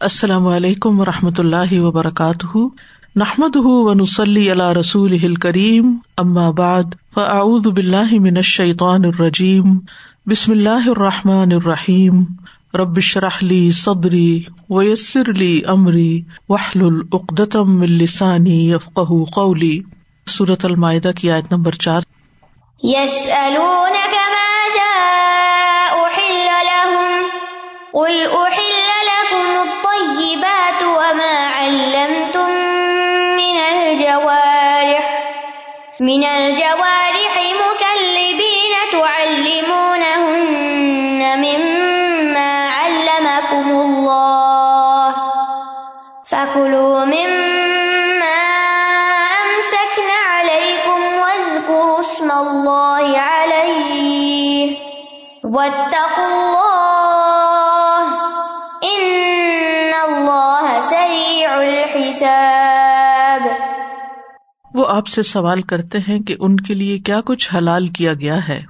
السلام علیکم و رحمۃ اللہ وبرکاتہ۔ نحمد ونسلی اللہ رسول کریم بعد، فاعوذ باللہ من الشیطان الرجیم۔ بسم اللہ الرحمٰن الرحیم۔ ربش رحلی صدری ویسر علی عمری وحل العقدم السانی یفق قولی۔ صورت المائدہ کی آیت نمبر چار۔ یس من الجوارح مكلبين تعلمونهن مما علمكم الله فكلوا مما أمسكن عليكم واذكروا اسم الله عليه واتقوا الله إن الله سريع الحساب وہ آپ سے سوال کرتے ہیں کہ ان کے لیے کیا کچھ حلال کیا گیا ہے۔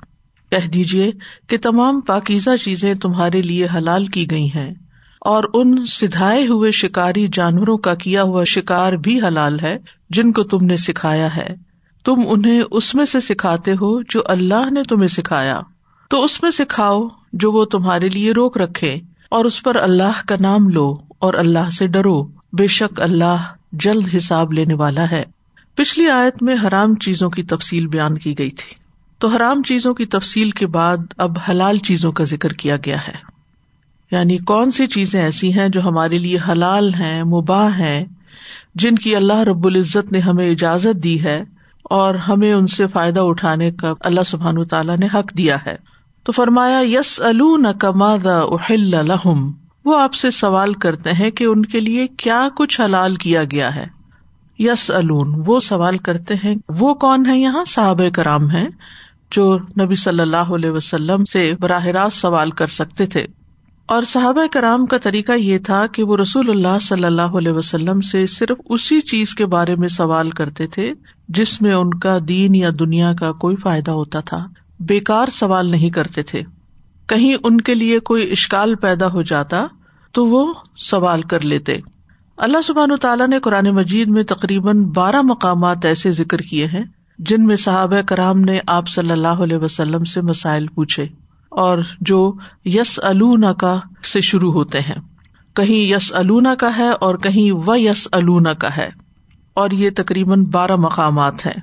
کہہ دیجیے کہ تمام پاکیزہ چیزیں تمہارے لیے حلال کی گئی ہیں اور ان سدھائے ہوئے شکاری جانوروں کا کیا ہوا شکار بھی حلال ہے جن کو تم نے سکھایا ہے۔ تم انہیں اس میں سے سکھاتے ہو جو اللہ نے تمہیں سکھایا۔ تو اس میں سکھاؤ جو وہ تمہارے لیے روک رکھے اور اس پر اللہ کا نام لو اور اللہ سے ڈرو۔ بے شک اللہ جلد حساب لینے والا ہے۔ پچھلی آیت میں حرام چیزوں کی تفصیل بیان کی گئی تھی۔ تو حرام چیزوں کی تفصیل کے بعد اب حلال چیزوں کا ذکر کیا گیا ہے۔ یعنی کون سی چیزیں ایسی ہیں جو ہمارے لیے حلال ہیں، مباح ہیں، جن کی اللہ رب العزت نے ہمیں اجازت دی ہے اور ہمیں ان سے فائدہ اٹھانے کا اللہ سبحان تعالیٰ نے حق دیا ہے۔ تو فرمایا یس اہل الحم وہ آپ سے سوال کرتے ہیں کہ ان کے لیے کیا کچھ حلال کیا گیا ہے۔ یس الون وہ سوال کرتے ہیں، وہ کون ہے یہاں؟ صحاب کرام ہے جو نبی صلی اللہ علیہ وسلم سے براہ راست سوال کر سکتے تھے۔ اور صحابہ کرام کا طریقہ یہ تھا کہ وہ رسول اللہ صلی اللہ علیہ وسلم سے صرف اسی چیز کے بارے میں سوال کرتے تھے، جس میں ان کا دین یا دنیا کا کوئی فائدہ ہوتا تھا۔ بےکار سوال نہیں کرتے تھے۔ کہیں ان کے لیے کوئی اشکال پیدا ہو جاتا تو وہ سوال کر لیتے۔ اللہ سبحان تعالیٰ نے قرآن مجید میں تقریباً بارہ مقامات ایسے ذکر کیے ہیں جن میں صحاب کرام نے آپ صلی اللہ علیہ وسلم سے مسائل پوچھے اور جو یس النا کا سے شروع ہوتے ہیں۔ کہیں یس النا کا ہے اور کہیں و یس النا کا ہے اور یہ تقریباً بارہ مقامات ہیں۔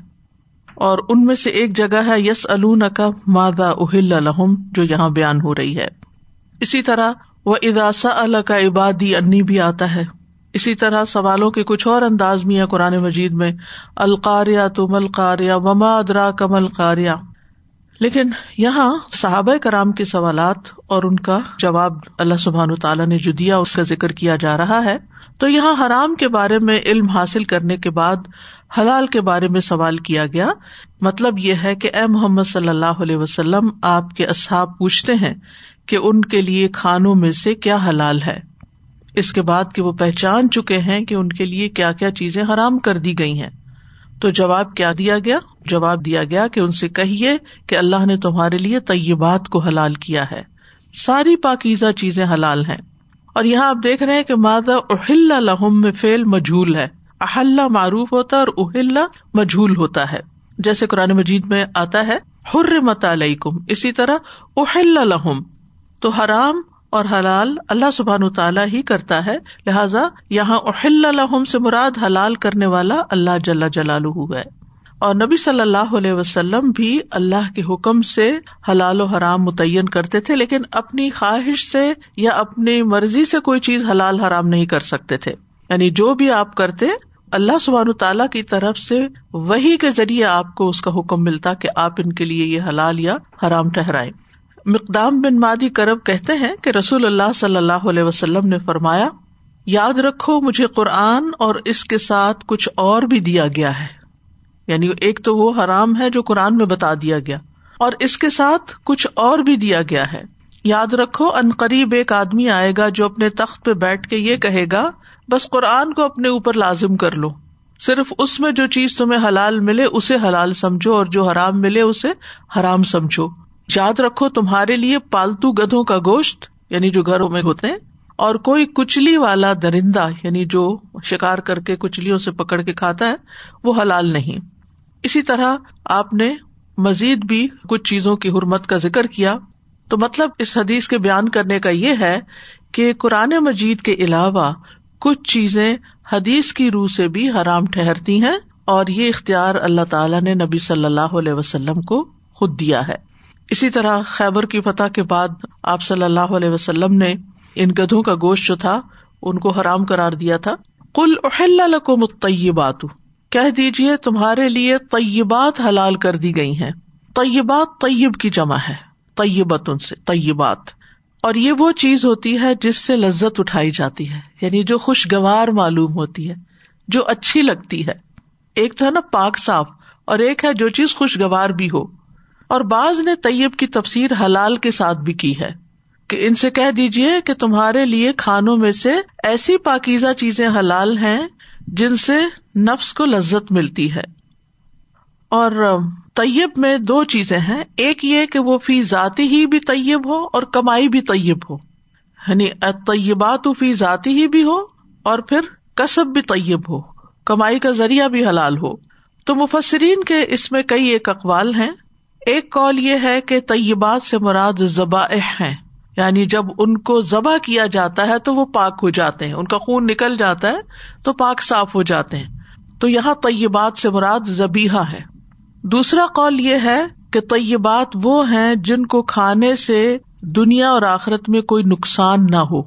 اور ان میں سے ایک جگہ ہے یس النا کا مادہ اہل الحم جو یہاں بیان ہو رہی ہے۔ اسی طرح وہ اداسا اللہ کا عبادی انی بھی آتا ہے۔ اسی طرح سوالوں کے کچھ اور انداز میں قرآن مجید میں القاریہ تم القاریہ وما ادرا کم القاریہ لیکن یہاں صحابۂ کرام کے سوالات اور ان کا جواب اللہ سبحان تعالیٰ نے جو دیا، اس کا ذکر کیا جا رہا ہے۔ تو یہاں حرام کے بارے میں علم حاصل کرنے کے بعد حلال کے بارے میں سوال کیا گیا۔ مطلب یہ ہے کہ اے محمد صلی اللہ علیہ وسلم، آپ کے اصحاب پوچھتے ہیں کہ ان کے لیے کھانوں میں سے کیا حلال ہے۔ اس کے بعد کہ وہ پہچان چکے ہیں کہ ان کے لیے کیا کیا چیزیں حرام کر دی گئی ہیں۔ تو جواب کیا دیا گیا؟ جواب دیا گیا کہ ان سے کہیے کہ اللہ نے تمہارے لیے طیبات کو حلال کیا ہے۔ ساری پاکیزہ چیزیں حلال ہیں۔ اور یہاں آپ دیکھ رہے ہیں کہ مادہ اہل لہم میں فیل مجھول ہے۔ اہل معروف ہوتا ہے اور اہل مجھول ہوتا ہے۔ جیسے قرآن مجید میں آتا ہے حر مت علیکم، اسی طرح اہل لہم۔ تو حرام اور حلال اللہ سبحان تعالیٰ ہی کرتا ہے۔ لہٰذا یہاں اہل الحم سے مراد حلال کرنے والا اللہ جل جلال ہے۔ اور نبی صلی اللہ علیہ وسلم بھی اللہ کے حکم سے حلال و حرام متعین کرتے تھے، لیکن اپنی خواہش سے یا اپنی مرضی سے کوئی چیز حلال حرام نہیں کر سکتے تھے۔ یعنی جو بھی آپ کرتے، اللہ سبحان تعالیٰ کی طرف سے وہی کے ذریعے آپ کو اس کا حکم ملتا کہ آپ ان کے لیے یہ حلال یا حرام ٹہرائیں مقدام بن مادی کرب کہتے ہیں کہ رسول اللہ صلی اللہ علیہ وسلم نے فرمایا، یاد رکھو مجھے قرآن اور اس کے ساتھ کچھ اور بھی دیا گیا ہے۔ یعنی ایک تو وہ حرام ہے جو قرآن میں بتا دیا گیا، اور اس کے ساتھ کچھ اور بھی دیا گیا ہے۔ یاد رکھو، ان قریب ایک آدمی آئے گا جو اپنے تخت پہ بیٹھ کے یہ کہے گا، بس قرآن کو اپنے اوپر لازم کر لو۔ صرف اس میں جو چیز تمہیں حلال ملے، اسے حلال سمجھو، اور جو حرام ملے، اسے حرام سمجھو۔ یاد رکھو تمہارے لیے پالتو گدھوں کا گوشت یعنی جو گھروں میں ہوتے ہیں، اور کوئی کچلی والا درندہ یعنی جو شکار کر کے کچلیوں سے پکڑ کے کھاتا ہے، وہ حلال نہیں۔ اسی طرح آپ نے مزید بھی کچھ چیزوں کی حرمت کا ذکر کیا۔ تو مطلب اس حدیث کے بیان کرنے کا یہ ہے کہ قرآن مجید کے علاوہ کچھ چیزیں حدیث کی روح سے بھی حرام ٹہرتی ہیں، اور یہ اختیار اللہ تعالیٰ نے نبی صلی اللہ علیہ وسلم کو خود دیا ہے۔ اسی طرح خیبر کی فتح کے بعد آپ صلی اللہ علیہ وسلم نے ان گدھوں کا گوشت جو تھا، ان کو حرام کرار دیا تھا۔ کل اہل کو متبات کہہ دیجیے تمہارے لیے طیبات حلال کر دی گئی ہیں۔ طیبات طیب کی جمع ہے طیبت ان سے، طیبات۔ اور یہ وہ چیز ہوتی ہے جس سے لذت اٹھائی جاتی ہے یعنی جو خوشگوار معلوم ہوتی ہے، جو اچھی لگتی ہے۔ ایک تو ہے نا پاک صاف، اور ایک ہے جو چیز خوشگوار بھی ہو۔ اور بعض نے طیب کی تفسیر حلال کے ساتھ بھی کی ہے کہ ان سے کہہ دیجیے کہ تمہارے لیے کھانوں میں سے ایسی پاکیزہ چیزیں حلال ہیں جن سے نفس کو لذت ملتی ہے۔ اور طیب میں دو چیزیں ہیں، ایک یہ کہ وہ فی ذاتی ہی بھی طیب ہو اور کمائی بھی طیب ہو۔ یعنی طیبات فی ذاتی ہی بھی ہو اور پھر کسب بھی طیب ہو، کمائی کا ذریعہ بھی حلال ہو۔ تو مفسرین کے اس میں کئی ایک اقوال ہیں۔ ایک کال یہ ہے کہ طیبات سے مراد ذبح ہیں۔ یعنی جب ان کو ذبح کیا جاتا ہے تو وہ پاک ہو جاتے ہیں۔ ان کا خون نکل جاتا ہے تو پاک صاف ہو جاتے ہیں۔ تو یہاں طیبات سے مراد زبیحا ہے۔ دوسرا قول یہ ہے کہ طیبات وہ ہیں جن کو کھانے سے دنیا اور آخرت میں کوئی نقصان نہ ہو۔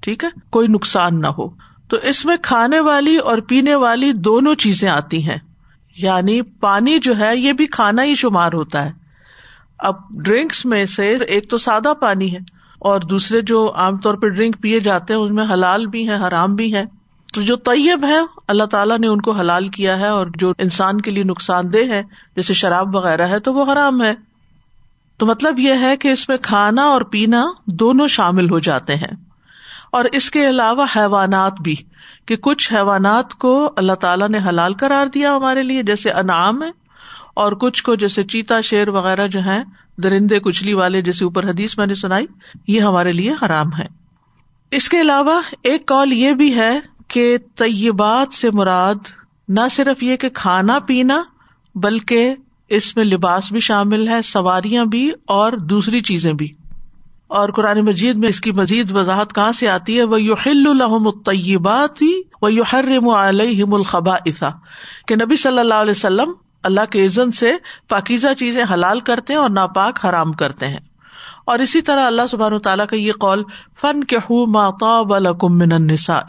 ٹھیک ہے؟ کوئی نقصان نہ ہو۔ تو اس میں کھانے والی اور پینے والی دونوں چیزیں آتی ہیں۔ یعنی پانی جو ہے یہ بھی کھانا ہی شمار ہوتا ہے۔ اب ڈرنکس میں سے ایک تو سادہ پانی ہے اور دوسرے جو عام طور پہ ڈرنک پیے جاتے ہیں، ان میں حلال بھی ہے حرام بھی ہے تو جو طیب ہے اللہ تعالیٰ نے ان کو حلال کیا ہے اور جو انسان کے لیے نقصان دہ ہے، جیسے شراب وغیرہ ہے، تو وہ حرام ہے۔ تو مطلب یہ ہے کہ اس میں کھانا اور پینا دونوں شامل ہو جاتے ہیں۔ اور اس کے علاوہ حیوانات بھی۔ کہ کچھ حیوانات کو اللہ تعالیٰ نے حلال کرار دیا ہمارے لیے، جیسے انعام ہے، اور کچھ کو جیسے چیتا شیر وغیرہ جو ہے درندے، کچلی والے جیسے اوپر حدیث میں نے سنائی، یہ ہمارے لیے حرام ہے۔ اس کے علاوہ ایک کال یہ بھی ہے کہ طیبات سے مراد نہ صرف یہ کہ کھانا پینا، بلکہ اس میں لباس بھی شامل ہے، سواریاں بھی، اور دوسری چیزیں بھی۔ اور قرآن مجید میں اس کی مزید وضاحت کہاں سے آتی ہے؟ وہ یو ہل الحم الطیبات ہی وہ یو حرم علیہم الخبا کہ نبی صلی اللہ علیہ وسلم اللہ کے عزن سے پاکیزہ چیزیں حلال کرتے ہیں اور ناپاک حرام کرتے ہیں۔ اور اسی طرح اللہ سبحان تعالیٰ کا یہ قول فن کے ہُو ماتا من النساء۔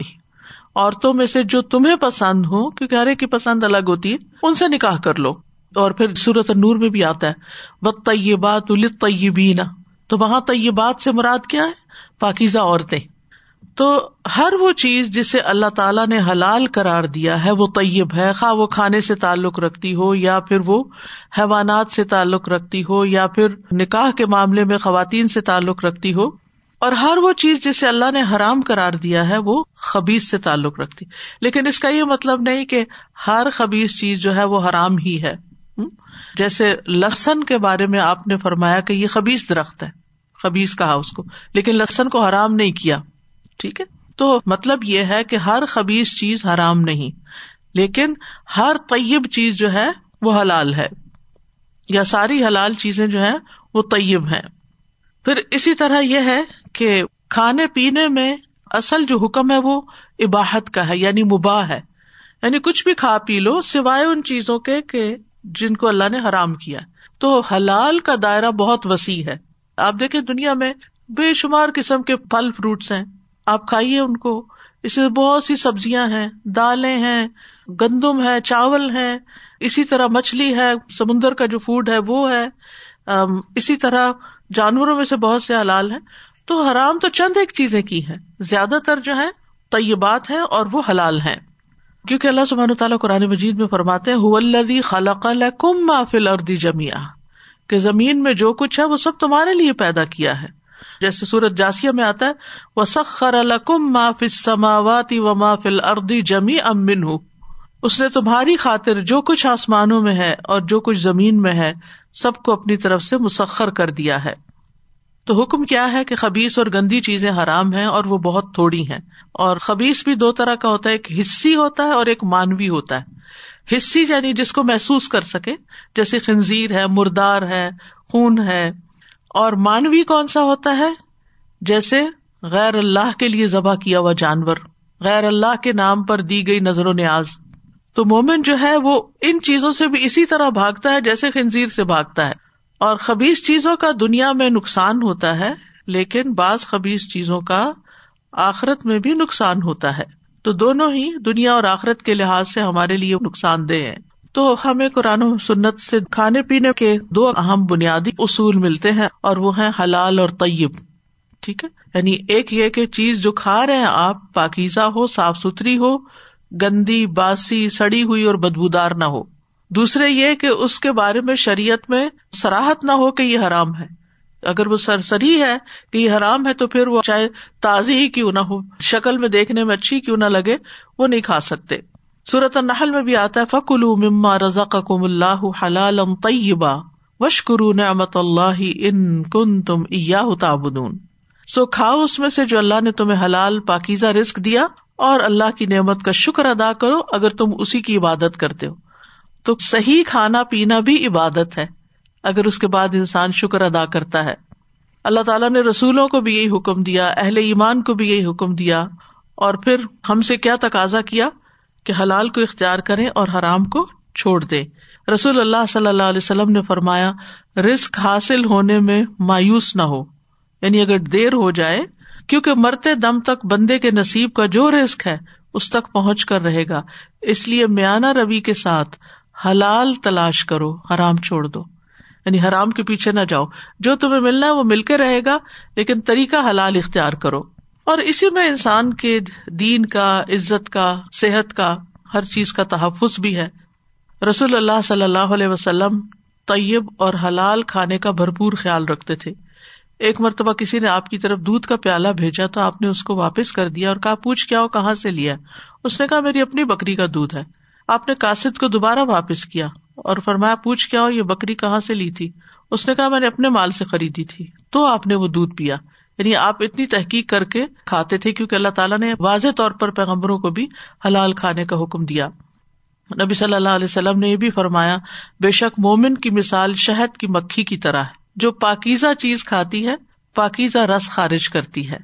عورتوں میں سے جو تمہیں پسند ہو کیونکہ ہر ایک کی پسند الگ ہوتی ہے، ان سے نکاح کر لو۔ اور پھر سورت نور میں بھی آتا ہے بت طیبات تو وہاں طیبات سے مراد کیا ہے؟ پاکیزہ عورتیں۔ تو ہر وہ چیز جسے اللہ تعالیٰ نے حلال قرار دیا ہے، وہ طیب ہے۔ خواہ وہ کھانے سے تعلق رکھتی ہو یا پھر وہ حیوانات سے تعلق رکھتی ہو یا پھر نکاح کے معاملے میں خواتین سے تعلق رکھتی ہو۔ اور ہر وہ چیز جسے اللہ نے حرام قرار دیا ہے، وہ خبیز سے تعلق رکھتی۔ لیکن اس کا یہ مطلب نہیں کہ ہر خبیز چیز جو ہے، وہ حرام ہی ہے۔ جیسے لسن کے بارے میں آپ نے فرمایا کہ یہ خبیز درخت ہے خبیز کہا اس کو، لیکن لسن کو حرام نہیں کیا، ٹھیک ہے؟ تو مطلب یہ ہے کہ ہر خبیز چیز حرام نہیں، لیکن ہر طیب چیز جو ہے وہ حلال ہے، یا ساری حلال چیزیں جو ہے وہ طیب ہے پھر اسی طرح یہ ہے کہ کھانے پینے میں اصل جو حکم ہے وہ عباہت کا ہے یعنی مباح ہے۔ یعنی کچھ بھی کھا پی لو، سوائے ان چیزوں کے کہ جن کو اللہ نے حرام کیا تو حلال کا دائرہ بہت وسیع ہے۔ آپ دیکھیں دنیا میں بے شمار قسم کے پھل فروٹس ہیں۔ آپ کھائیے ان کو۔ اس میں بہت سی سبزیاں ہیں، دالیں ہیں، گندم ہے، چاول ہے اسی طرح مچھلی ہے، سمندر کا جو فوڈ ہے وہ ہے۔ اسی طرح جانوروں میں سے بہت سے حلال ہیں۔ تو حرام تو چند ایک چیزیں کی ہے زیادہ تر جو ہے طیبات ہے اور وہ حلال ہے کیونکہ اللہ سبحان تعالیٰ قرآن مجید میں فرماتے ہیں خلق کم ما فل اردی جمیا کہ زمین میں جو کچھ ہے وہ سب تمہارے لیے پیدا کیا ہے۔ جیسے سورت جاسیا میں آتا ہے وہ سخر الکم ما فل و ما فل اردی جمی امن اس نے تمہاری خاطر جو کچھ آسمانوں میں ہے اور جو کچھ زمین میں ہے، سب کو اپنی طرف سے مسخر کر دیا ہے۔ تو حکم کیا ہے کہ خبیص اور گندی چیزیں حرام ہیں اور وہ بہت تھوڑی ہیں۔ اور خبیص بھی دو طرح کا ہوتا ہے، ایک حصی ہوتا ہے اور ایک مانوی ہوتا ہے۔ حصی یعنی جس کو محسوس کر سکے، جیسے خنزیر ہے، مردار ہے، خون ہے۔ اور مانوی کون سا ہوتا ہے؟ جیسے غیر اللہ کے لیے ذبح کیا ہوا جانور، غیر اللہ کے نام پر دی گئی نظر و نیاز۔ تو مومن جو ہے، وہ ان چیزوں سے بھی اسی طرح بھاگتا ہے جیسے خنزیر سے بھاگتا ہے۔ اور خبیز چیزوں کا دنیا میں نقصان ہوتا ہے، لیکن بعض خبیز چیزوں کا آخرت میں بھی نقصان ہوتا ہے۔ تو دونوں ہی دنیا اور آخرت کے لحاظ سے ہمارے لیے نقصان دہ ہے تو ہمیں قرآن و سنت سے کھانے پینے کے دو اہم بنیادی اصول ملتے ہیں اور وہ ہیں حلال اور طیب۔ ٹھیک ہے؟ یعنی ایک یہ کہ چیز جو کھا رہے ہیں آپ، پاکیزہ ہو، صاف ستھری ہو، گندی، باسی، سڑی ہوئی اور بدبودار نہ ہو۔ دوسرے یہ کہ اس کے بارے میں شریعت میں سراہت نہ ہو کہ یہ حرام ہے۔ اگر وہ سرسری ہے کہ یہ حرام ہے تو پھر وہ چاہے تازی ہی کیوں نہ ہو، شکل میں دیکھنے میں اچھی کیوں نہ لگے، وہ نہیں کھا سکتے۔ صورت النحل میں بھی آتا ہے فکل مما رضا کم اللہ حلال طیبہ وشکرو نعمت اللہ ان کن تم تعبدون۔ سو کھاؤ اس میں سے جو اللہ نے تمہیں حلال پاکیزہ رسک دیا اور اللہ کی نعمت کا شکر ادا کرو اگر تم اسی کی عبادت کرتے ہو۔ تو صحیح کھانا پینا بھی عبادت ہے۔ اگر اس کے بعد انسان شکر ادا کرتا ہے۔ اللہ تعالیٰ نے رسولوں کو بھی یہی حکم دیا، اہل ایمان کو بھی یہی حکم دیا۔ اور پھر ہم سے کیا تقاضا کیا؟ کہ حلال کو اختیار کرے اور حرام کو چھوڑ دے رسول اللہ صلی اللہ علیہ وسلم نے فرمایا رسک حاصل ہونے میں مایوس نہ ہو۔ یعنی اگر دیر ہو جائے، کیونکہ مرتے دم تک بندے کے نصیب کا جو رسک ہے، اس تک پہنچ کر رہے گا۔ اس لیے میانہ روی کے ساتھ حلال تلاش کرو، حرام چھوڑ دو۔ یعنی حرام کے پیچھے نہ جاؤ۔ جو تمہیں ملنا ہے وہ مل کے رہے گا، لیکن طریقہ حلال اختیار کرو۔ اور اسی میں انسان کے دین کا، عزت کا، صحت کا، ہر چیز کا تحفظ بھی ہے۔ رسول اللہ صلی اللہ علیہ وسلم طیب اور حلال کھانے کا بھرپور خیال رکھتے تھے۔ ایک مرتبہ کسی نے آپ کی طرف دودھ کا پیالہ بھیجا تو آپ نے اس کو واپس کر دیا اور کہا، پوچھ کیا ہو، کہاں سے لیا؟ اس نے کہا، میری اپنی بکری کا دودھ ہے۔ آپ نے کاسد کو دوبارہ واپس کیا اور فرمایا، پوچھ کیا ہو، یہ بکری کہاں سے لی تھی؟ اس نے کہا، میں نے اپنے مال سے خریدی تھی۔ تو آپ نے وہ دودھ پیا۔ یعنی آپ اتنی تحقیق کر کے کھاتے تھے، کیونکہ اللہ تعالیٰ نے واضح طور پر پیغمبروں کو بھی حلال کھانے کا حکم دیا۔ نبی صلی اللہ علیہ وسلم نے یہ بھی فرمایا، بے شک مومن کی مثال شہد کی مکھی کی طرح ہے۔ جو پاکیزہ چیز کھاتی ہے، پاکیزہ رس خارج کرتی ہے۔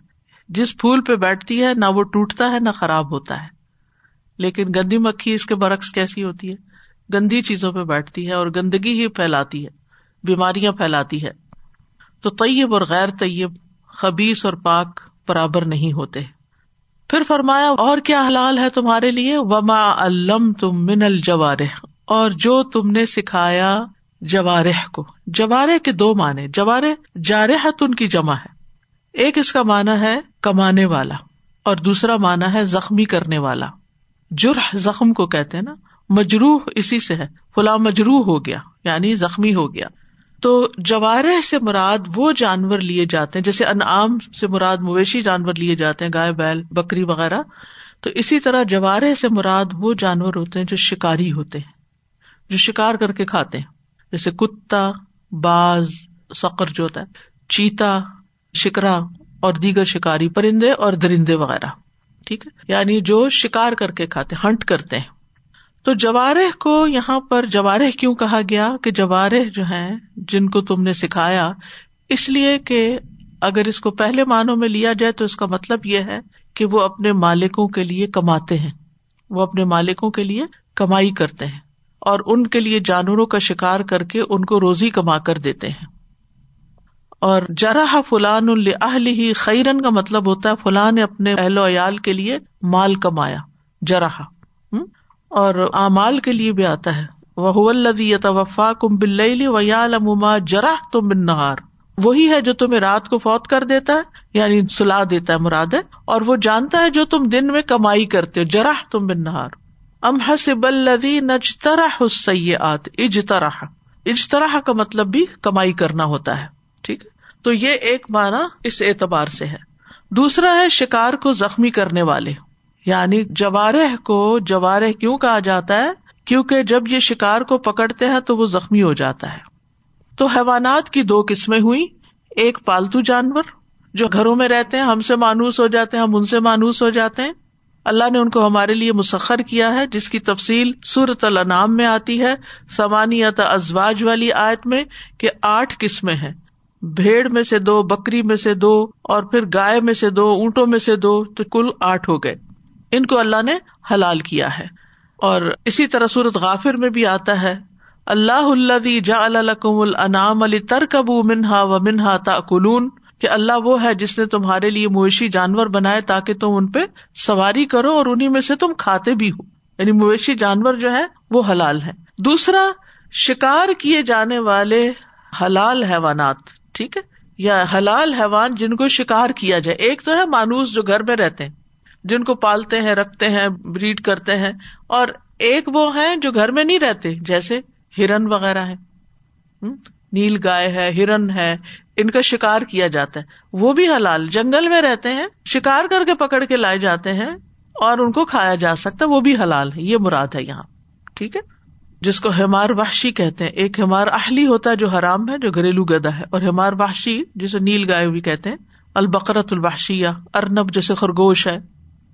جس پھول پہ بیٹھتی ہے، نہ وہ ٹوٹتا ہے، نہ خراب ہوتا ہے۔ لیکن گندی مکھی اس کے برعکس کیسی ہوتی ہے؟ گندی چیزوں پہ بیٹھتی ہے اور گندگی ہی پھیلاتی ہے، بیماریاں پھیلاتی ہے۔ تو طیب اور غیر طیب خبیس اور پاک برابر نہیں ہوتے۔ پھر فرمایا، اور کیا حلال ہے تمہارے لیے؟ وما الم تم من الجوارح۔ اور جو تم نے سکھایا جوارح کو۔ جوارح کے دو معنی جوارح جارح ان کی جمع ہے۔ ایک اس کا مانا ہے کمانے والا، اور دوسرا مانا ہے زخمی کرنے والا۔ جرح زخم کو کہتے ہیں نا، مجروح اسی سے ہے، فلاں مجروح ہو گیا یعنی زخمی ہو گیا۔ تو جوارح سے مراد وہ جانور لیے جاتے ہیں، جیسے انعام سے مراد مویشی جانور لیے جاتے ہیں، گائے، بیل، بکری وغیرہ۔ تو اسی طرح جوارح سے مراد وہ جانور ہوتے ہیں جو شکاری ہوتے ہیں، جو شکار کر کے کھاتے ہیں۔ جیسے کتا، باز سکر جو ہوتا ہے، چیتا، شکرا اور دیگر شکاری، پرندے اور درندے وغیرہ۔ ٹھیک ہے؟ یعنی جو شکار کر کے کھاتے ہنٹ کرتے ہیں۔ تو جوارح کو یہاں پر جوارح کیوں کہا گیا کہ جوارح جو ہے جن کو تم نے سکھایا، اس لیے کہ اگر اس کو پہلے معنوں میں لیا جائے تو اس کا مطلب یہ ہے کہ وہ اپنے مالکوں کے لیے کماتے ہیں۔ وہ اپنے مالکوں کے لیے کمائی کرتے ہیں اور ان کے لیے جانوروں کا شکار کر کے ان کو روزی کما کر دیتے ہیں۔ اور جراح فلان الہل ہی خیرن کا مطلب ہوتا ہے فلاں نے اپنے اہل و عیال کے لیے مال کمایا جراح اور امال کے لیے بھی آتا ہے۔ وہ الدی وفا کم بل و یالما جراح تم بن نہار وہی ہے جو تمہیں رات کو فوت کر دیتا ہے یعنی سلا دیتا ہے، مراد ہے۔ اور وہ جانتا ہے جو تم دن میں کمائی کرتے ہو جراح تم بن نہار ام حسب الدی نجترا حسیات اجتراح اجتراح کا مطلب بھی کمائی کرنا ہوتا ہے، ٹھیک تو یہ ایک معنی اس اعتبار سے ہے۔ دوسرا ہے شکار کو زخمی کرنے والے۔ یعنی جوارح کو جوارح کیوں کہا جاتا ہے؟ کیونکہ جب یہ شکار کو پکڑتے ہیں تو وہ زخمی ہو جاتا ہے۔ تو حیوانات کی دو قسمیں ہوئی ایک پالتو جانور جو گھروں میں رہتے ہیں، ہم سے مانوس ہو جاتے ہیں، ہم ان سے مانوس ہو جاتے ہیں۔ اللہ نے ان کو ہمارے لیے مسخر کیا ہے، جس کی تفصیل سورت النام میں آتی ہے۔ سمانیت ازواج والی آیت میں کہ آٹھ قسمیں ہیں۔ بھیڑ میں سے دو، بکری میں سے دو اور پھر گائے میں سے دو، اونٹوں میں سے دو تو کل آٹھ ہو گئے۔ ان کو اللہ نے حلال کیا ہے۔ اور اسی طرح سورت غافر میں بھی آتا ہے۔ اللہ اللہ جا الکم النام علی ترکب منہا و منہا تا کہ اللہ وہ ہے جس نے تمہارے لیے مویشی جانور بنائے تاکہ تم ان پہ سواری کرو اور انہیں میں سے تم کھاتے بھی ہو۔ یعنی مویشی جانور جو ہے وہ حلال ہے دوسرا، شکار کیے جانے والے حلال حیوانات۔ ٹھیک ہے؟ یا حلال حیوان جن کو شکار کیا جائے۔ ایک تو ہے مانوس جو گھر میں رہتے ہیں، جن کو پالتے ہیں، رکھتے ہیں، بریڈ کرتے ہیں، اور ایک وہ ہیں جو گھر میں نہیں رہتے، جیسے ہرن وغیرہ ہے نیل گائے ہے، ہرن ہے، ان کا شکار کیا جاتا ہے۔ وہ بھی حلال، جنگل میں رہتے ہیں، شکار کر کے پکڑ کے لائے جاتے ہیں، اور ان کو کھایا جا سکتا ہے وہ بھی حلال ہے، یہ مراد ہے یہاں۔ ٹھیک ہے؟ جس کو ہمار وحشی کہتے ہیں۔ ایک ہمار اہلی ہوتا ہے جو حرام ہے، جو گھریلو گدا ہے۔ اور ہمار وحشی جسے نیل گائے بھی کہتے ہیں البقرت البحشی ارنب جیسے خرگوش ہے۔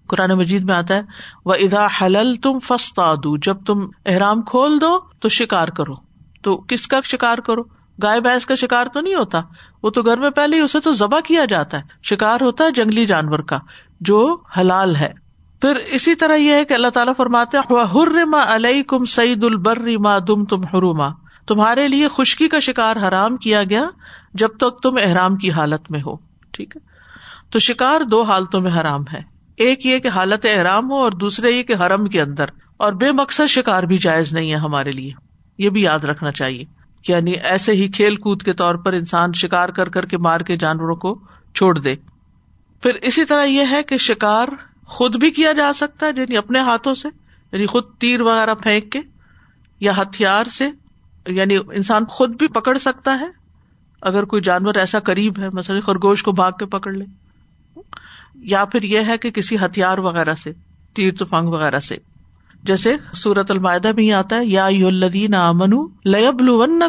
قرآن مجید میں آتا ہے وہ ادا حلل تم فستا دو جب تم احرام کھول دو تو شکار کرو۔ تو کس کا شکار کرو؟ گائے بھینس کا شکار تو نہیں ہوتا۔ وہ تو گھر میں پہلے ہی اسے تو ذبح کیا جاتا ہے۔ شکار ہوتا ہے جنگلی جانور کا، جو حلال ہے۔ پھر اسی طرح یہ ہے کہ اللہ تعالیٰ فرماتے حرما علیہ کم سعید البر ما دم تم حروما۔ تمہارے لیے خشکی کا شکار حرام کیا گیا جب تک تم احرام کی حالت میں ہو۔ ٹھیک ہے؟ تو شکار دو حالتوں میں حرام ہے۔ ایک یہ کہ حالت احرام ہو اور دوسرے یہ کہ حرم کے اندر۔ اور بے مقصد شکار بھی جائز نہیں ہے ہمارے لیے۔ یہ بھی یاد رکھنا چاہیے۔ یعنی ایسے ہی کھیل کود کے طور پر انسان شکار کر کر کے مار کے جانوروں کو چھوڑ دے۔ پھر اسی طرح یہ ہے کہ شکار خود بھی کیا جا سکتا ہے؟ یعنی اپنے ہاتھوں سے؟ یعنی خود تیر وغیرہ پھینک کے یا ہتھیار سے؟ یعنی انسان خود بھی پکڑ سکتا ہے؟ اگر کوئی جانور ایسا قریب ہے، مثلاً خرگوش کو بھاگ کے پکڑ لے، یا پھر یہ ہے کہ کسی ہتھیار وغیرہ سے، تیر تفنگ وغیرہ سے۔ جیسے سورت المائدہ میں ہی آتا ہے، یا الدین امن لب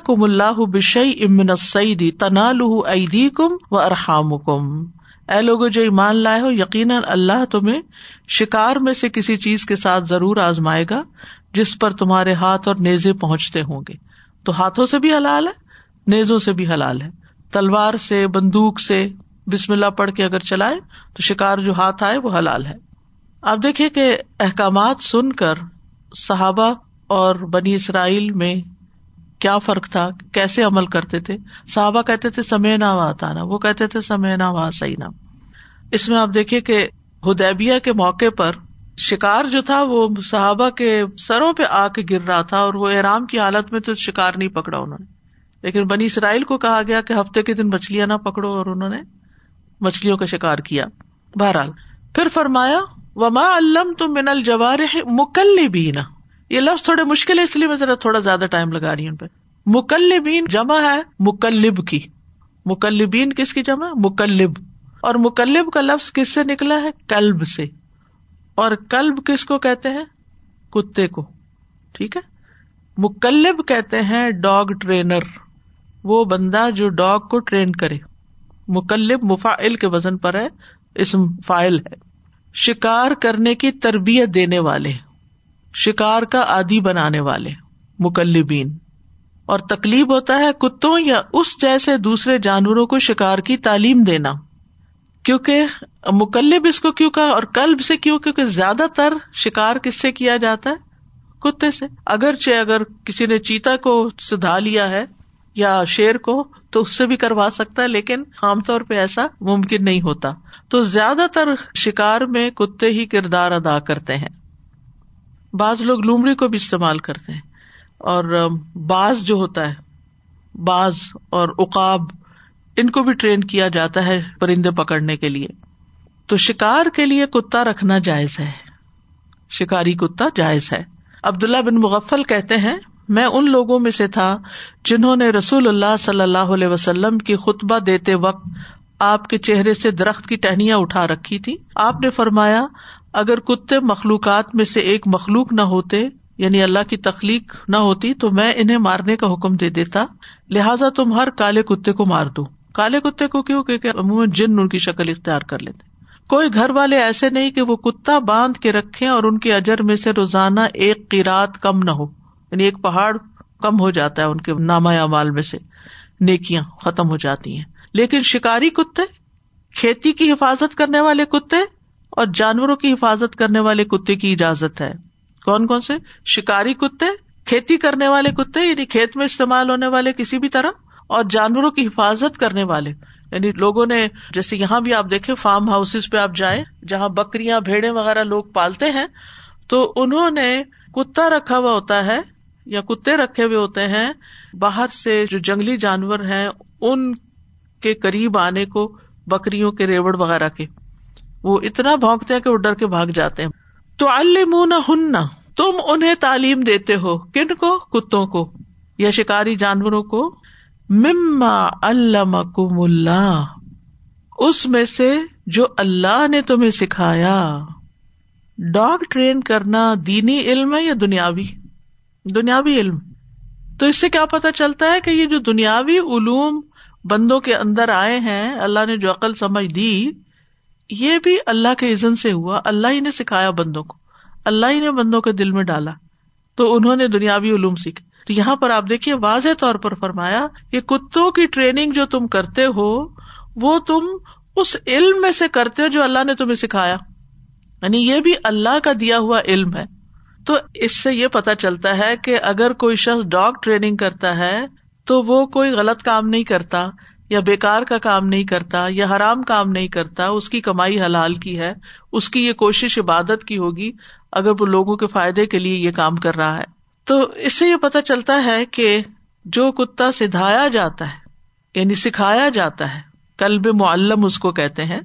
کم اللہ بشئی امن سعیدی تنا لدی کم و ارحام کم اے لوگ جو ایمان لائے ہو، یقیناً اللہ تمہیں شکار میں سے کسی چیز کے ساتھ ضرور آزمائے گا، جس پر تمہارے ہاتھ اور نیزے پہنچتے ہوں گے۔ تو ہاتھوں سے بھی حلال ہے، نیزوں سے بھی حلال ہے۔ تلوار سے، بندوق سے، بسم اللہ پڑھ کے اگر چلائے، تو شکار جو ہاتھ آئے، وہ حلال ہے۔ آپ دیکھیے کہ احکامات سن کر صحابہ اور بنی اسرائیل میں کیا فرق تھا؟ کیسے عمل کرتے تھے؟ صحابہ کہتے تھے سمے نہ آتا نا وہ کہتے تھے سمے نہ وا صحیح نہ اس میں آپ دیکھیے کہ ہدیبیا کے موقع پر شکار جو تھا، وہ صحابہ کے سروں پہ آ کے گر رہا تھا اور وہ احرام کی حالت میں تو شکار نہیں پکڑا انہوں نے۔ لیکن بنی اسرائیل کو کہا گیا کہ ہفتے کے دن مچھلیاں نہ پکڑو اور انہوں نے مچھلیوں کا شکار کیا۔ بہرحال، پھر فرمایا، وما علم تم من الجوار مکلبین یہ لفظ تھوڑے مشکل ہے، اس لیے میں ذرا تھوڑا زیادہ ٹائم لگا رہی ہوں پہ۔ مکلبین جمع ہے مکلب کی۔ مکلبین کس کی جمع؟ مکلب۔ اور مکلب کا لفظ کس سے نکلا ہے؟ کلب سے۔ اور کلب کس کو کہتے ہیں؟ کتے کو۔ ٹھیک ہے؟ مکلب کہتے ہیں ڈاگ ٹرینر۔ وہ بندہ جو ڈاگ کو ٹرین کرے۔ مکلب مفائل کے وزن پر ہے، اسم فائل ہے۔ شکار کرنے کی تربیت دینے والے۔ شکار کا آدی بنانے والے، مکلبین۔ اور تکلیف ہوتا ہے کتوں یا اس جیسے دوسرے جانوروں کو شکار کی تعلیم دینا۔ کیونکہ مکلب اس کو کیوں کہا اور کلب سے کیوں؟ کیونکہ زیادہ تر شکار کس سے کیا جاتا ہے؟ کتے سے۔ اگرچہ اگر کسی نے چیتا کو سدھا لیا ہے یا شیر کو، تو اس سے بھی کروا سکتا ہے، لیکن عام طور پہ ایسا ممکن نہیں ہوتا۔ تو زیادہ تر شکار میں کتے ہی کردار ادا کرتے ہیں۔ بعض لوگ لومڑی کو بھی استعمال کرتے ہیں اور باز جو ہوتا ہے، باز اور اقاب ان کو بھی ٹرین کیا جاتا ہے پرندے پکڑنے کے لیے۔ تو شکار کے لیے کتا رکھنا جائز ہے۔ شکاری کتا جائز ہے۔ عبداللہ بن مغفل کہتے ہیں، میں ان لوگوں میں سے تھا جنہوں نے رسول اللہ صلی اللہ علیہ وسلم کی خطبہ دیتے وقت آپ کے چہرے سے درخت کی ٹہنیاں اٹھا رکھی تھی۔ آپ نے فرمایا اگر کتے مخلوقات میں سے ایک مخلوق نہ ہوتے یعنی اللہ کی تخلیق نہ ہوتی، تو میں انہیں مارنے کا حکم دے دیتا، لہٰذا تم ہر کالے کتے کو مار دو۔ کالے کتے کو کیوں؟ کہ عموماً جن ان کی شکل اختیار کر لیتے۔ کوئی گھر والے ایسے نہیں کہ وہ کتا باندھ کے رکھے اور ان کے اجر میں سے روزانہ ایک قیرات کم نہ ہو۔ یعنی ایک پہاڑ کم ہو جاتا ہے ان کے ناما مال میں سے۔ نیکیاں ختم ہو جاتی ہیں۔ لیکن شکاری کتے، کھیتی کی حفاظت کرنے والے کتے اور جانوروں کی حفاظت کرنے والے کتے کی اجازت ہے۔ کون کون سے؟ شکاری کتے، کھیتی کرنے والے کتے یعنی کھیت میں استعمال ہونے والے کسی بھی طرح، اور جانوروں کی حفاظت کرنے والے۔ یعنی لوگوں نے، جیسے یہاں بھی آپ دیکھیں فارم ہاؤس پہ آپ جائیں، جہاں بکریاں بھیڑے وغیرہ لوگ پالتے ہیں، تو انہوں نے کتا رکھا ہوا ہوتا ہے، یا کتے رکھے ہوئے ہوتے ہیں، باہر سے جو جنگلی جانور ہیں، ان کے قریب آنے کو، بکریوں کے ریوڑ وغیرہ کے۔ وہ اتنا بھونکتے ہیں کہ وہ ڈر کے بھاگ جاتے ہیں۔ تو المون ہن تم انہیں تعلیم دیتے ہو۔ کن کو؟ کتوں کو؟ یا شکاری جانوروں کو؟ مما کم اللہ اس میں سے جو اللہ نے تمہیں سکھایا۔ ڈاگ ٹرین کرنا دینی علم ہے یا دنیاوی؟ دنیاوی علم۔ تو اس سے کیا پتا چلتا ہے کہ یہ جو دنیاوی علوم بندوں کے اندر آئے ہیں، اللہ نے جو عقل سمجھ دی یہ بھی اللہ کے عزن سے ہوا، اللہ ہی نے سکھایا بندوں کو، اللہ ہی نے بندوں کے دل میں ڈالا۔ تو انہوں نے دنیاوی علوم سیکھے۔ تو یہاں پر آپ دیکھیے، واضح طور پر فرمایا کہ کتوں کی ٹریننگ جو تم کرتے ہو، وہ تم اس علم میں سے کرتے ہو جو اللہ نے تمہیں سکھایا۔ یعنی یہ بھی اللہ کا دیا ہوا علم ہے۔ تو اس سے یہ پتا چلتا ہے کہ اگر کوئی شخص ڈاگ ٹریننگ کرتا ہے، تو وہ کوئی غلط کام نہیں کرتا۔ یا بےکار کا کام نہیں کرتا یا حرام کام نہیں کرتا، اس کی کمائی حلال کی ہے، اس کی یہ کوشش عبادت کی ہوگی اگر وہ لوگوں کے فائدے کے لیے یہ کام کر رہا ہے۔ تو اس سے یہ پتا چلتا ہے کہ جو کتا سدھایا جاتا ہے یعنی سکھایا جاتا ہے کلب معلم اس کو کہتے ہیں،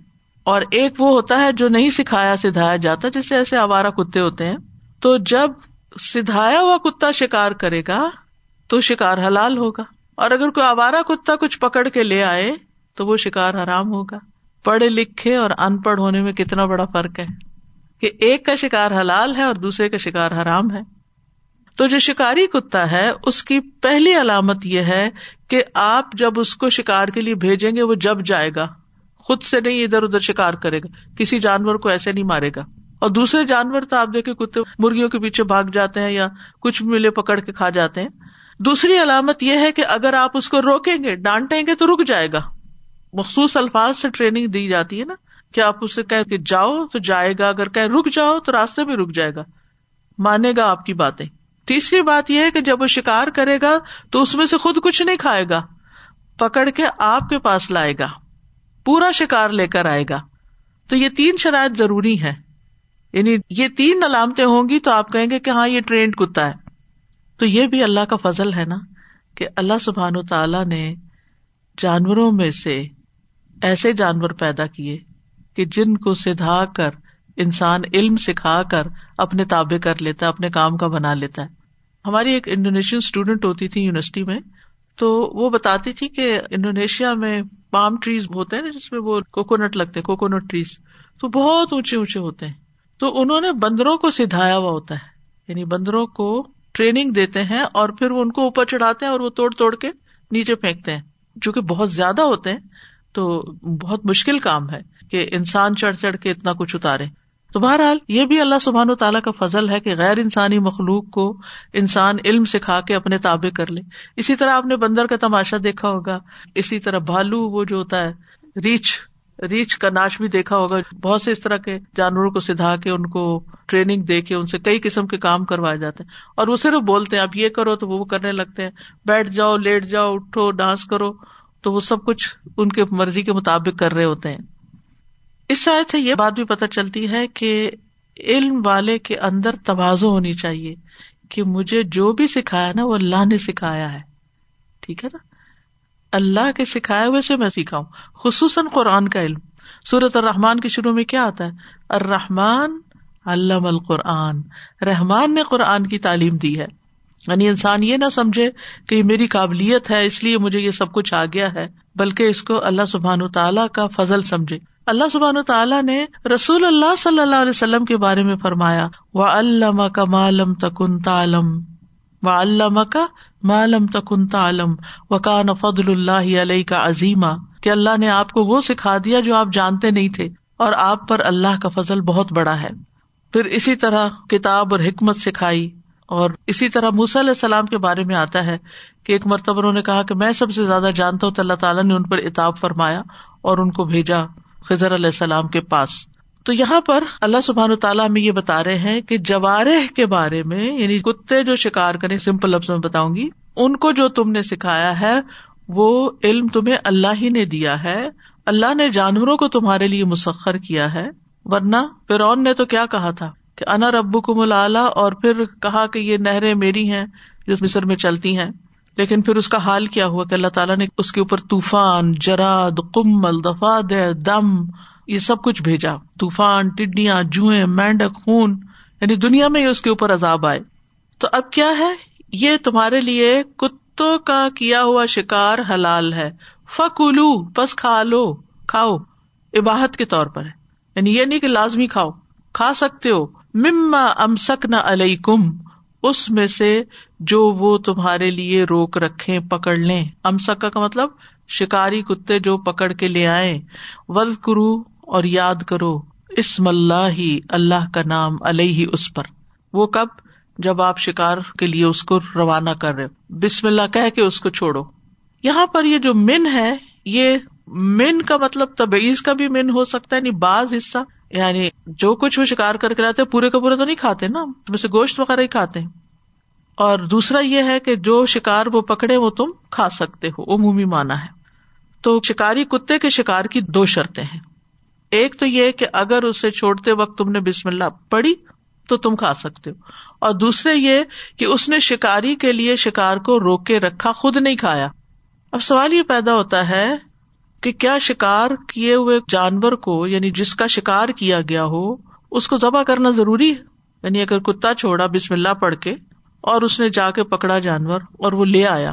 اور ایک وہ ہوتا ہے جو نہیں سکھایا، سدھایا جاتا، جیسے ایسے آوارہ کتے ہوتے ہیں۔ تو جب سدھایا ہوا کتا شکار کرے گا، تو شکار حلال ہوگا۔ اور اگر کوئی آوارا کتا کچھ پکڑ کے لے آئے تو وہ شکار حرام ہوگا۔ پڑھے لکھے اور ان پڑھ ہونے میں کتنا بڑا فرق ہے کہ ایک کا شکار حلال ہے اور دوسرے کا شکار حرام ہے۔ تو جو شکاری کتا ہے، اس کی پہلی علامت یہ ہے کہ آپ جب اس کو شکار کے لیے بھیجیں گے، وہ جب جائے گا۔ خود سے نہیں، ادھر ادھر شکار کرے گا۔ کسی جانور کو ایسے نہیں مارے گا۔ اور دوسرے جانور تو آپ دیکھے کتے مرغیوں کے پیچھے بھاگ جاتے ہیں یا کچھ ملے پکڑ کے کھا جاتے ہیں۔ دوسری علامت یہ ہے کہ اگر آپ اس کو روکیں گے، ڈانٹیں گے تو رک جائے گا۔ مخصوص الفاظ سے ٹریننگ دی جاتی ہے نا، کہ آپ اسے کہ جاؤ تو جائے گا، اگر کہ رک جاؤ تو راستے میں رک جائے گا۔ مانے گا آپ کی باتیں۔ تیسری بات یہ ہے کہ جب وہ شکار کرے گا تو اس میں سے خود کچھ نہیں کھائے گا، پکڑ کے آپ کے پاس لائے گا، پورا شکار لے کر آئے گا۔ تو یہ تین شرائط ضروری ہے یعنی یہ تین علامتیں ہوں گی تو آپ کہیں گے کہ ہاں یہ ٹرینڈ کتا ہے۔ تو یہ بھی اللہ کا فضل ہے نا کہ اللہ سبحان و تعالی نے جانوروں میں سے ایسے جانور پیدا کیے کہ جن کو سدھا کر انسان علم سکھا کر اپنے تابے کر لیتا ہے، اپنے کام کا بنا لیتا ہے۔ ہماری ایک انڈونیشین اسٹوڈینٹ ہوتی تھی یونیورسٹی میں، تو وہ بتاتی تھی کہ انڈونیشیا میں پام ٹریز ہوتے ہیں، جس میں وہ کوکونٹ لگتے ہیں، کوکونٹ ٹریز۔ تو بہت اونچے اونچے ہوتے ہیں۔ تو انہوں نے بندروں کو سدھایا ہوا ہوتا ہے یعنی بندروں کو ٹریننگ دیتے ہیں اور پھر وہ ان کو اوپر چڑھاتے ہیں اور وہ توڑ توڑ کے نیچے پھینکتے ہیں۔ جو کہ بہت زیادہ ہوتے ہیں تو بہت مشکل کام ہے کہ انسان چڑھ چڑھ کے اتنا کچھ اتارے۔ تو بہرحال یہ بھی اللہ سبحان و تعالیٰ کا فضل ہے کہ غیر انسانی مخلوق کو انسان علم سکھا کے اپنے تابے کر لے۔ اسی طرح آپ نے بندر کا تماشا دیکھا ہوگا۔ اسی طرح بھالو وہ جو ہوتا ہے، ریچھ۔ ریچھ کا ناچ بھی دیکھا ہوگا۔ بہت سے اس طرح کے جانوروں کو سدھا کے ان کو ٹریننگ دے کے ان سے کئی قسم کے کام کروائے جاتے ہیں۔ اور وہ صرف بولتے ہیں، آپ یہ کرو تو وہ کرنے لگتے ہیں۔ بیٹھ جاؤ، لیٹ جاؤ، اٹھو، ڈانس کرو۔ تو وہ سب کچھ ان کے مرضی کے مطابق کر رہے ہوتے ہیں۔ اس شاید سے یہ بات بھی پتہ چلتی ہے کہ علم والے کے اندر توازو ہونی چاہیے کہ مجھے جو بھی سکھایا نا وہ اللہ نے سکھایا ہے۔ ٹھیک ہے نا؟ اللہ کے سکھائے ہوئے سے میں سیکھاؤں خصوصاً قرآن کا علم۔ سورت الرحمان کے شروع میں کیا آتا ہے؟ الرحمان علام القرآن۔ رحمان نے قرآن کی تعلیم دی ہے۔ یعنی انسان یہ نہ سمجھے کہ یہ میری قابلیت ہے، اس لیے مجھے یہ سب کچھ آ گیا ہے، بلکہ اس کو اللہ سبحان تعالیٰ کا فضل سمجھے۔ اللہ سبحان تعالیٰ نے رسول اللہ صلی اللہ علیہ وسلم کے بارے میں فرمایا وہ علامہ کمالم تکن تعلم۔ و علامہ کا معلوم تکن تعلم وکان فضل اللہ علیہ کا عظیمہ کہ اللہ نے آپ کو وہ سکھا دیا جو آپ جانتے نہیں تھے اور آپ پر اللہ کا فضل بہت بڑا ہے۔ پھر اسی طرح کتاب اور حکمت سکھائی اور اسی طرح موسی علیہ السلام کے بارے میں آتا ہے کہ ایک مرتبہ انہوں نے کہا کہ میں سب سے زیادہ جانتا ہوں تو اللہ تعالیٰ نے ان پر اتاب فرمایا اور ان کو بھیجا خزر علیہ السلام کے پاس۔ تو یہاں پر اللہ سبحان تعالیٰ ہمیں یہ بتا رہے ہیں کہ جوارح کے بارے میں یعنی کتے جو شکار کریں سمپل لفظ میں بتاؤں گی، ان کو جو تم نے سکھایا ہے، وہ علم تمہیں اللہ ہی نے دیا ہے، اللہ نے جانوروں کو تمہارے لیے مسخر کیا ہے، ورنہ فرعون نے تو کیا کہا تھا؟ کہ انا ربو کو ملا اور پھر کہا کہ یہ نہریں میری ہیں جو مصر میں چلتی ہیں۔ لیکن پھر اس کا حال کیا ہوا؟ کہ اللہ تعالیٰ نے اس کے اوپر طوفان، جراد کمل دفاع دم یہ سب کچھ بھیجا۔ طوفان، ٹڈیاں، جوئیں، مینڈک، خون یعنی دنیا میں اس کے اوپر عذاب آئے۔ تو اب کیا ہے؟ یہ تمہارے لیے کتوں کا کیا ہوا شکار حلال ہے۔ فکولو بس کھا لو، کھاؤ۔ عباہت کے طور پر ہے۔ یعنی یہ نہیں کہ لازمی کھاؤ۔ کھا سکتے ہو۔ مما ام سک نہ کم اس میں سے جو وہ تمہارے لیے روک رکھے پکڑ لیں۔ ام سکا کا مطلب شکاری کتے جو پکڑ کے لے آئے وز کرو اور یاد کرو، اسم اللہ ہی اللہ کا نام علیہ اس پر۔ وہ کب؟ جب آپ شکار کے لیے اس کو روانہ کر رہے بسم اللہ کہہ کے اس کو چھوڑو۔ یہاں پر یہ جو من ہے، یہ من کا مطلب تبعیض کا بھی من ہو سکتا ہے یعنی بعض حصہ۔ یعنی جو کچھ وہ شکار کر کے رہتے پورے کا پورا تو نہیں کھاتے نا؟ سے گوشت وغیرہ ہی کھاتے ہیں۔ اور دوسرا یہ ہے کہ جو شکار وہ پکڑے، وہ تم کھا سکتے ہو۔ عمومی مانا ہے۔ تو شکاری کتے کے شکار کی دو شرطیں ہیں۔ ایک تو یہ کہ اگر اسے چھوڑتے وقت تم نے بسم اللہ پڑھی تو تم کھا سکتے ہو۔ اور دوسرے یہ کہ اس نے شکاری کے لیے شکار کو روک کے رکھا، خود نہیں کھایا۔ اب سوال یہ پیدا ہوتا ہے کہ کیا شکار کیے ہوئے جانور کو یعنی جس کا شکار کیا گیا ہو، اس کو ذبح کرنا ضروری ہے؟ یعنی اگر کتا چھوڑا بسم اللہ پڑھ کے اور اس نے جا کے پکڑا جانور اور وہ لے آیا،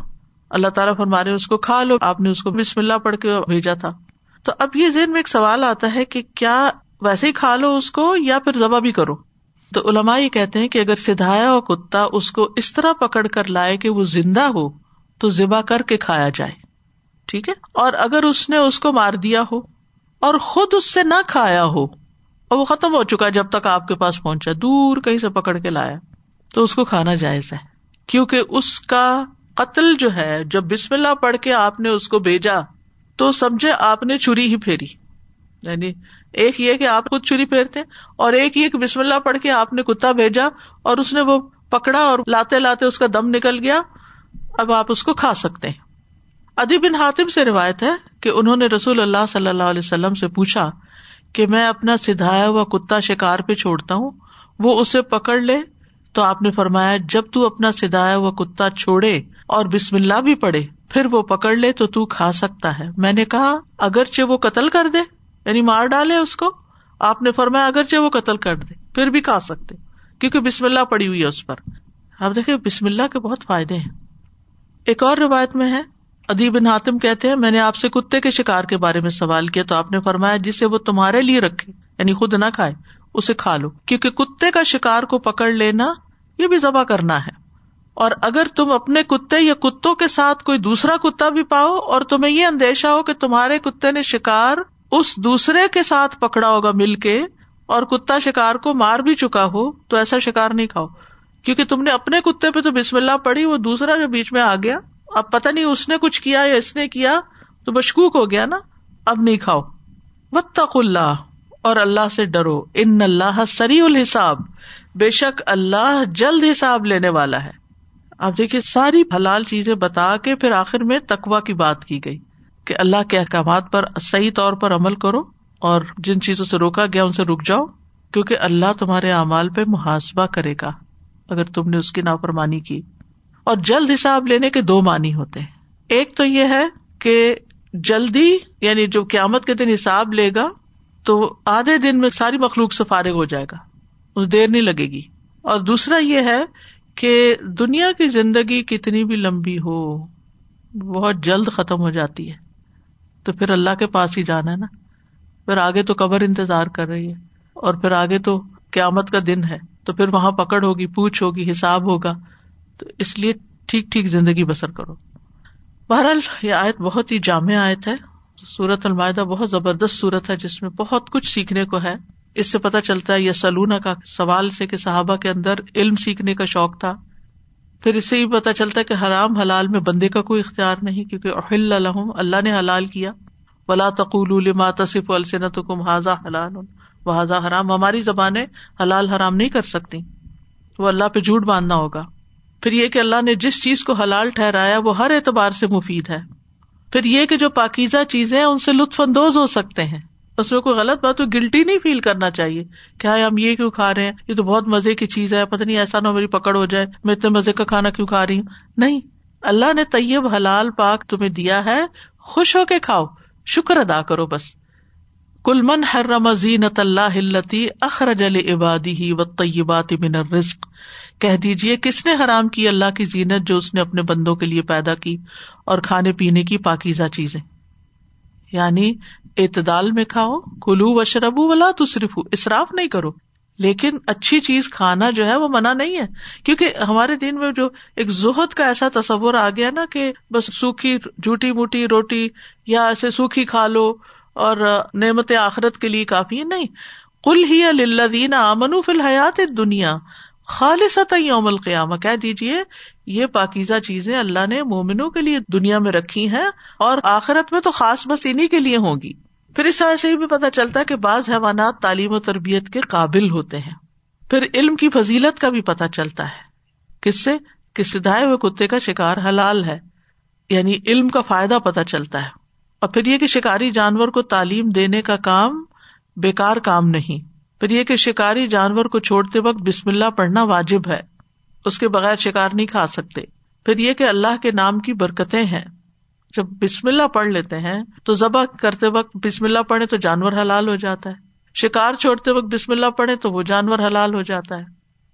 اللہ تعالیٰ فرمارے اس کو کھا لو، آپ نے اس کو بسم اللہ پڑھ کے بھیجا تھا۔ تو اب یہ ذہن میں ایک سوال آتا ہے کہ کیا ویسے ہی کھا لو اس کو یا پھر ذبح بھی کرو؟ تو علما یہ کہتے ہیں کہ اگر سدھایا ہو کتا اس کو اس طرح پکڑ کر لائے کہ وہ زندہ ہو، تو ذبح کر کے کھایا جائے۔ ٹھیک ہے؟ اور اگر اس نے اس کو مار دیا ہو اور خود اس سے نہ کھایا ہو، اور وہ ختم ہو چکا جب تک آپ کے پاس پہنچا، دور کہیں سے پکڑ کے لایا، تو اس کو کھانا جائز ہے۔ کیونکہ اس کا قتل جو ہے، جب بسم اللہ پڑھ کے آپ نے اس کو بھیجا تو سمجھے آپ نے چری ہی پھیری۔ یعنی ایک یہ کہ آپ خود چری پھیرتے اور ایک یہ کہ بسم اللہ پڑھ کے آپ نے کتا بھیجا اور اس نے وہ پکڑا اور لاتے لاتے اس کا دم نکل گیا۔ اب آپ اس کو کھا سکتے ہیں۔ ادی بن حاتم سے روایت ہے کہ انہوں نے رسول اللہ صلی اللہ علیہ وسلم سے پوچھا کہ میں اپنا سدھایا ہوا کتا شکار پہ چھوڑتا ہوں، وہ اسے پکڑ لے۔ تو آپ نے فرمایا، جب تو اپنا سدھایا ہوا کتا چھوڑے اور بسم اللہ بھی پڑے پھر وہ پکڑ لے تو تو کھا سکتا ہے۔ میں نے کہا، اگرچہ وہ قتل کر دے یعنی مار ڈالے اس کو، آپ نے فرمایا، اگرچہ وہ قتل کر دے، پھر بھی کھا سکتے۔ کیونکہ بسم اللہ پڑی ہوئی ہے اس پر۔ آپ دیکھے بسم اللہ کے بہت فائدے ہیں۔ ایک اور روایت میں ہے ادیب حاتم کہتے ہیں، میں نے آپ سے کتے کے شکار کے بارے میں سوال کیا تو آپ نے فرمایا، جسے وہ تمہارے لیے رکھے یعنی خود نہ کھائے، اسے کھا لو۔ کیونکہ کتے کا شکار کو پکڑ لینا، یہ بھی ذبح کرنا ہے۔ اور اگر تم اپنے کتے یا کتوں کے ساتھ کوئی دوسرا کتا بھی پاؤ اور تمہیں یہ اندیشہ ہو کہ تمہارے کتے نے شکار اس دوسرے کے ساتھ پکڑا ہوگا مل کے اور کتا شکار کو مار بھی چکا ہو، تو ایسا شکار نہیں کھاؤ۔ کیونکہ تم نے اپنے کتے پہ تو بسم اللہ پڑی وہ دوسرا جو بیچ میں آ گیا۔ اب پتا نہیں اس نے کچھ کیا یا اس نے کیا، تو مشکوک ہو گیا نا۔ اب نہیں کھاؤ۔ وطق اللہ اور اللہ سے ڈرو۔ ان اللہ سری الحساب۔ بے شک اللہ جلد حساب لینے والا ہے۔ اب دیکھیے، ساری حلال چیزیں بتا کے پھر آخر میں تقوا کی بات کی گئی کہ اللہ کے احکامات پر صحیح طور پر عمل کرو اور جن چیزوں سے روکا گیا ان سے رک جاؤ، کیونکہ اللہ تمہارے اعمال پہ محاسبہ کرے گا، اگر تم نے اس کی نافرمانی کی۔ اور جلد حساب لینے کے دو معنی ہوتے ہیں۔ ایک تو یہ ہے کہ جلدی یعنی جو قیامت کے دن حساب لے گا، تو آدھے دن میں ساری مخلوق سے فارغ ہو جائے گا اس دیر نہیں لگے گی۔ اور دوسرا یہ ہے کہ دنیا کی زندگی کتنی بھی لمبی ہو، بہت جلد ختم ہو جاتی ہے۔ تو پھر اللہ کے پاس ہی جانا ہے نا۔ پھر آگے تو قبر انتظار کر رہی ہے۔ اور پھر آگے تو قیامت کا دن ہے۔ تو پھر وہاں پکڑ ہوگی، پوچھ ہوگی، حساب ہوگا۔ تو اس لیے ٹھیک ٹھیک زندگی بسر کرو۔ بہرحال یہ آیت بہت ہی جامع آیت ہے۔ سورت المائدہ بہت زبردست صورت ہے، جس میں بہت کچھ سیکھنے کو ہے۔ اس سے پتا چلتا ہے یہ سلونا کا سوال سے کہ صحابہ کے اندر علم سیکھنے کا شوق تھا۔ پھر اس سے بھی پتا چلتا ہے کہ حرام حلال میں بندے کا کوئی اختیار نہیں کیونکہ اہل الحم اللہ نے حلال کیا۔ ولا تقول تصف السنت کم حاضا حلال و حاضا حرام، ہماری زبانیں حلال حرام نہیں کر سکتی۔ وہ اللہ پہ جھوٹ باندھنا ہوگا۔ پھر یہ کہ اللہ نے جس چیز کو حلال ٹھہرایا، وہ ہر اعتبار سے مفید ہے۔ پھر یہ کہ جو پاکیزہ چیزیں ان سے لطف اندوز ہو سکتے ہیں۔ اس میں کوئی غلط بات تو گلٹی نہیں فیل کرنا چاہیے۔ کیا ہم یہ کیوں کھا رہے ہیں؟ یہ تو بہت مزے کی چیز ہے، پتہ نہیں ایسا نہ میری پکڑ ہو جائے، میں اتنے مزے کا کھانا کیوں کھا رہی ہوں؟ نہیں۔ اللہ نے طیب حلال پاک تمہیں دیا ہے، خوش ہو کے کھاؤ، شکر ادا کرو بس۔ کل من ہر رمزینت اللہ اخرج عبادی ہی و طیبات من الرزق۔ کہہ دیجیے کس نے حرام کی اللہ کی زینت جو اس نے اپنے بندوں کے لیے پیدا کی اور کھانے پینے کی پاکیزہ چیزیں؟ یعنی اعتدال میں کھاؤ، کلو و شربو والا تو صرف اصراف نہیں کرو۔ لیکن اچھی چیز کھانا جو ہے وہ منع نہیں ہے۔ کیونکہ ہمارے دن میں جو ایک زہد کا ایسا تصور آ گیا نا کہ بس سوکھی جھوٹی موٹی روٹی یا ایسے سوکھی کھا لو اور نعمت آخرت کے لیے کافی نہیں۔ کل ہی اللہ امن فی الحیات دنیا خالص یوم القیامہ۔ کہہ دیجیے یہ پاکیزہ چیزیں اللہ نے مومنوں کے لیے دنیا میں رکھی ہیں اور آخرت میں تو خاص بس انہیں کے لیے ہوگی پھر اس سے بھی پتا چلتا ہے کہ بعض حیوانات تعلیم و تربیت کے قابل ہوتے ہیں۔ پھر علم کی فضیلت کا بھی پتا چلتا ہے کس سے کس سدھائے ہوئے کتے کا شکار حلال ہے۔ یعنی علم کا فائدہ پتا چلتا ہے۔ اور پھر یہ کہ شکاری جانور کو تعلیم دینے کا کام بےکار کام نہیں۔ پھر یہ کہ شکاری جانور کو چھوڑتے وقت بسم اللہ پڑھنا واجب ہے۔ اس کے بغیر شکار نہیں کھا سکتے۔ پھر یہ کہ اللہ کے نام کی برکتیں ہیں۔ جب بسم اللہ پڑھ لیتے ہیں تو ذبح کرتے وقت بسم اللہ پڑھے تو جانور حلال ہو جاتا ہے۔ شکار چھوڑتے وقت بسم اللہ پڑھے تو وہ جانور حلال ہو جاتا ہے۔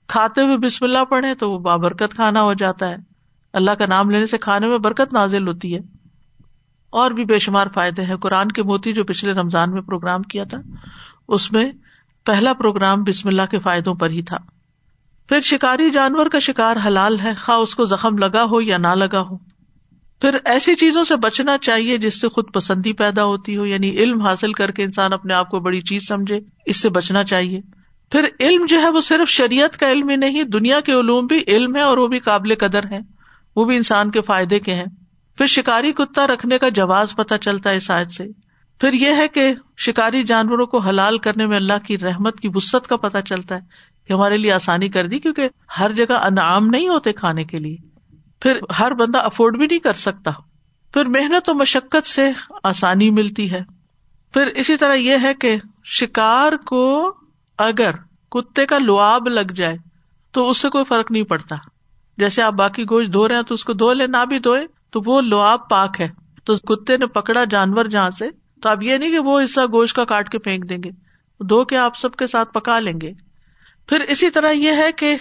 کھاتے ہوئے بسم اللہ پڑھے تو وہ بابرکت کھانا ہو جاتا ہے۔ اللہ کا نام لینے سے کھانے میں برکت نازل ہوتی ہے۔ اور بھی بے شمار فائدے ہیں۔ قرآن کے موتی جو پچھلے رمضان میں پروگرام کیا تھا، اس میں پہلا پروگرام بسم اللہ کے فائدوں پر ہی تھا۔ پھر شکاری جانور کا شکار حلال ہے، خواہ اس کو زخم لگا ہو یا نہ لگا ہو۔ پھر ایسی چیزوں سے بچنا چاہیے جس سے خود پسندی پیدا ہوتی ہو یعنی علم حاصل کر کے انسان اپنے آپ کو بڑی چیز سمجھے، اس سے بچنا چاہیے۔ پھر علم جو ہے وہ صرف شریعت کا علم ہی نہیں، دنیا کے علوم بھی علم ہے اور وہ بھی قابل قدر ہے وہ بھی انسان کے فائدے کے ہیں۔ پھر شکاری کتا رکھنے کا جواز پتہ چلتا ہے شاید سے۔ پھر یہ ہے کہ شکاری جانوروں کو حلال کرنے میں اللہ کی رحمت کی وسط کا پتہ چلتا ہے کہ ہمارے لیے آسانی کر دی، کیونکہ ہر جگہ انعام نہیں ہوتے کھانے کے لیے۔ پھر ہر بندہ افورڈ بھی نہیں کر سکتا۔ پھر محنت و مشقت سے آسانی ملتی ہے۔ پھر اسی طرح یہ ہے کہ شکار کو اگر کتے کا لواب لگ جائے تو اس سے کوئی فرق نہیں پڑتا۔ جیسے آپ باقی گوشت دھو رہے ہیں تو اس کو دھو لے نہ بھی دھوئے تو وہ لواب پاک ہے۔ تو کتے نے پکڑا جانور جہاں سے، تو اب یہ نہیں کہ وہ حصہ گوشت کا کاٹ کے پھینک دیں گے۔ دھو کے آپ سب کے ساتھ پکا لیں گے۔ پھر اسی طرح یہ ہے کہ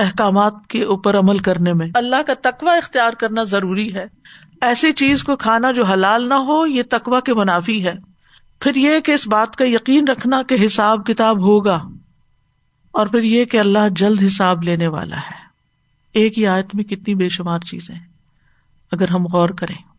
احکامات کے اوپر عمل کرنے میں۔ اللہ کا تقوا اختیار کرنا ضروری ہے۔ ایسی چیز کو کھانا جو حلال نہ ہو، یہ تقوا کے منافی ہے۔ پھر یہ کہ اس بات کا یقین رکھنا کہ حساب کتاب ہوگا۔ اور پھر یہ کہ اللہ جلد حساب لینے والا ہے۔ ایک ہی آیت میں کتنی بے شمار چیزیں اگر ہم غور کریں۔